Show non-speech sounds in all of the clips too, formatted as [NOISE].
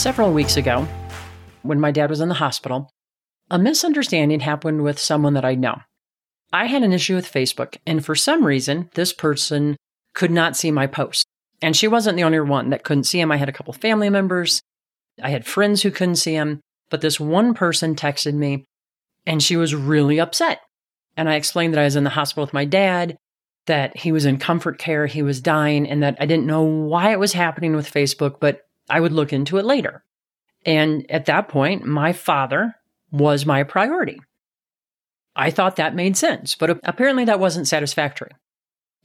Several weeks ago, when my dad was in the hospital, a misunderstanding happened with someone that I know. I had an issue with Facebook, and for some reason, this person could not see my post. And she wasn't the only one that couldn't see him. I had a couple family members, I had friends who couldn't see him, but this one person texted me, and she was really upset. And I explained that I was in the hospital with my dad, that he was in comfort care, he was dying, and that I didn't know why it was happening with Facebook, but I would look into it later. And at that point, my father was my priority. I thought that made sense, but apparently that wasn't satisfactory.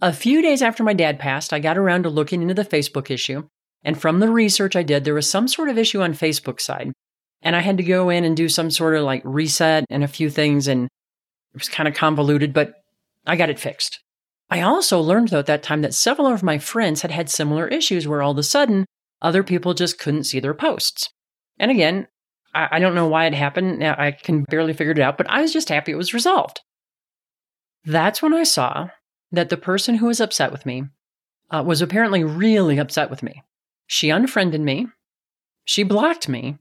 A few days after my dad passed, I got around to looking into the Facebook issue, and from the research I did, there was some sort of issue on Facebook side, and I had to go in and do some sort of like reset and a few things, and it was kind of convoluted, but I got it fixed. I also learned though at that time that several of my friends had had similar issues where all of a sudden other people just couldn't see their posts. And again, I, I don't know why it happened. I can barely figure it out, but I was just happy it was resolved. That's when I saw that the person who was upset with me uh, was apparently really upset with me. She unfriended me, she blocked me,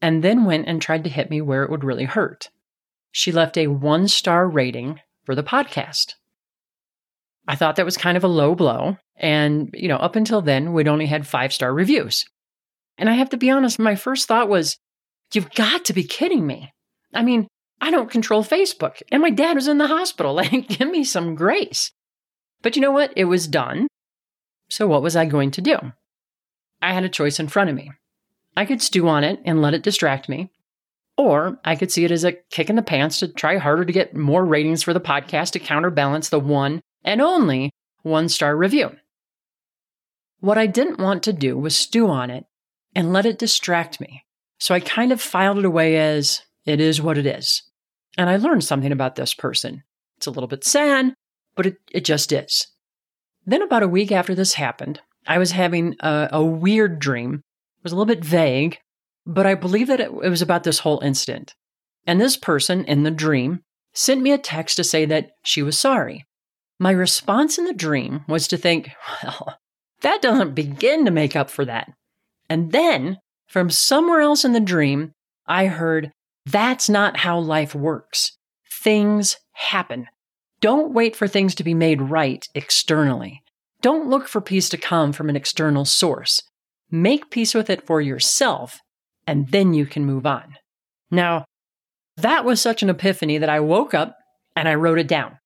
and then went and tried to hit me where it would really hurt. She left a one star rating for the podcast. I thought that was kind of a low blow. And, you know, up until then, we'd only had five star reviews. And I have to be honest, my first thought was, you've got to be kidding me. I mean, I don't control Facebook, and my dad was in the hospital. [LAUGHS] Like, give me some grace. But you know what? It was done. So, what was I going to do? I had a choice in front of me. I could stew on it and let it distract me, or I could see it as a kick in the pants to try harder to get more ratings for the podcast to counterbalance the one and only one star review. What I didn't want to do was stew on it and let it distract me. So I kind of filed it away as it is what it is. And I learned something about this person. It's a little bit sad, but it, it just is. Then, about a week after this happened, I was having a, a weird dream. It was a little bit vague, but I believe that it, it was about this whole incident. And this person in the dream sent me a text to say that she was sorry. My response in the dream was to think, well, that doesn't begin to make up for that. And then, from somewhere else in the dream, I heard, that's not how life works. Things happen. Don't wait for things to be made right externally. Don't look for peace to come from an external source. Make peace with it for yourself, and then you can move on. Now, that was such an epiphany that I woke up and I wrote it down.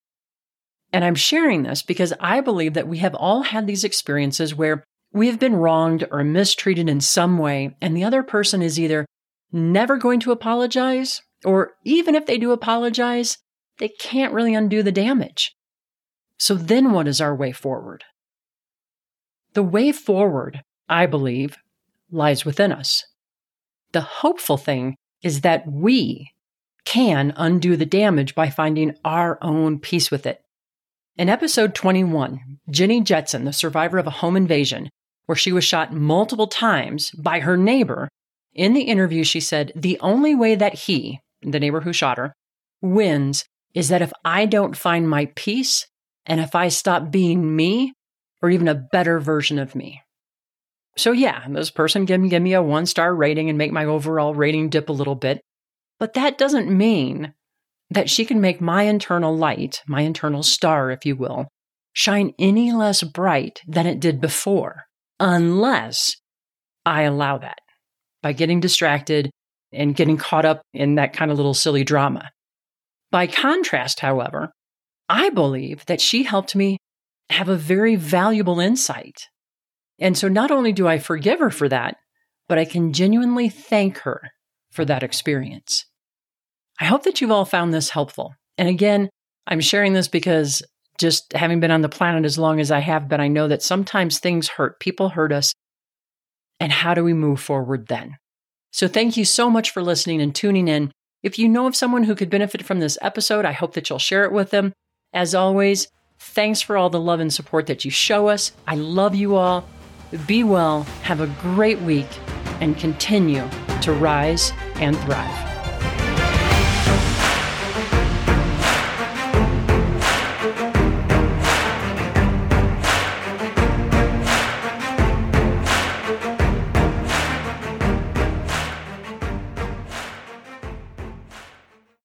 And I'm sharing this because I believe that we have all had these experiences where we have been wronged or mistreated in some way, and the other person is either never going to apologize, or even if they do apologize, they can't really undo the damage. So then what is our way forward? The way forward, I believe, lies within us. The hopeful thing is that we can undo the damage by finding our own peace with it. In episode 21, Jenny Jetson, the survivor of a home invasion, where she was shot multiple times by her neighbor, in the interview, she said, The only way that he, the neighbor who shot her, wins is that if I don't find my peace and if I stop being me or even a better version of me. So, yeah, this person can give me a one star rating and make my overall rating dip a little bit. But that doesn't mean that she can make my internal light, my internal star, if you will, shine any less bright than it did before, unless I allow that by getting distracted and getting caught up in that kind of little silly drama. By contrast, however, I believe that she helped me have a very valuable insight. And so not only do I forgive her for that, but I can genuinely thank her for that experience. I hope that you've all found this helpful. And again, I'm sharing this because just having been on the planet as long as I have been, I know that sometimes things hurt. People hurt us. And how do we move forward then? So thank you so much for listening and tuning in. If you know of someone who could benefit from this episode, I hope that you'll share it with them. As always, thanks for all the love and support that you show us. I love you all. Be well, have a great week, and continue to rise and thrive.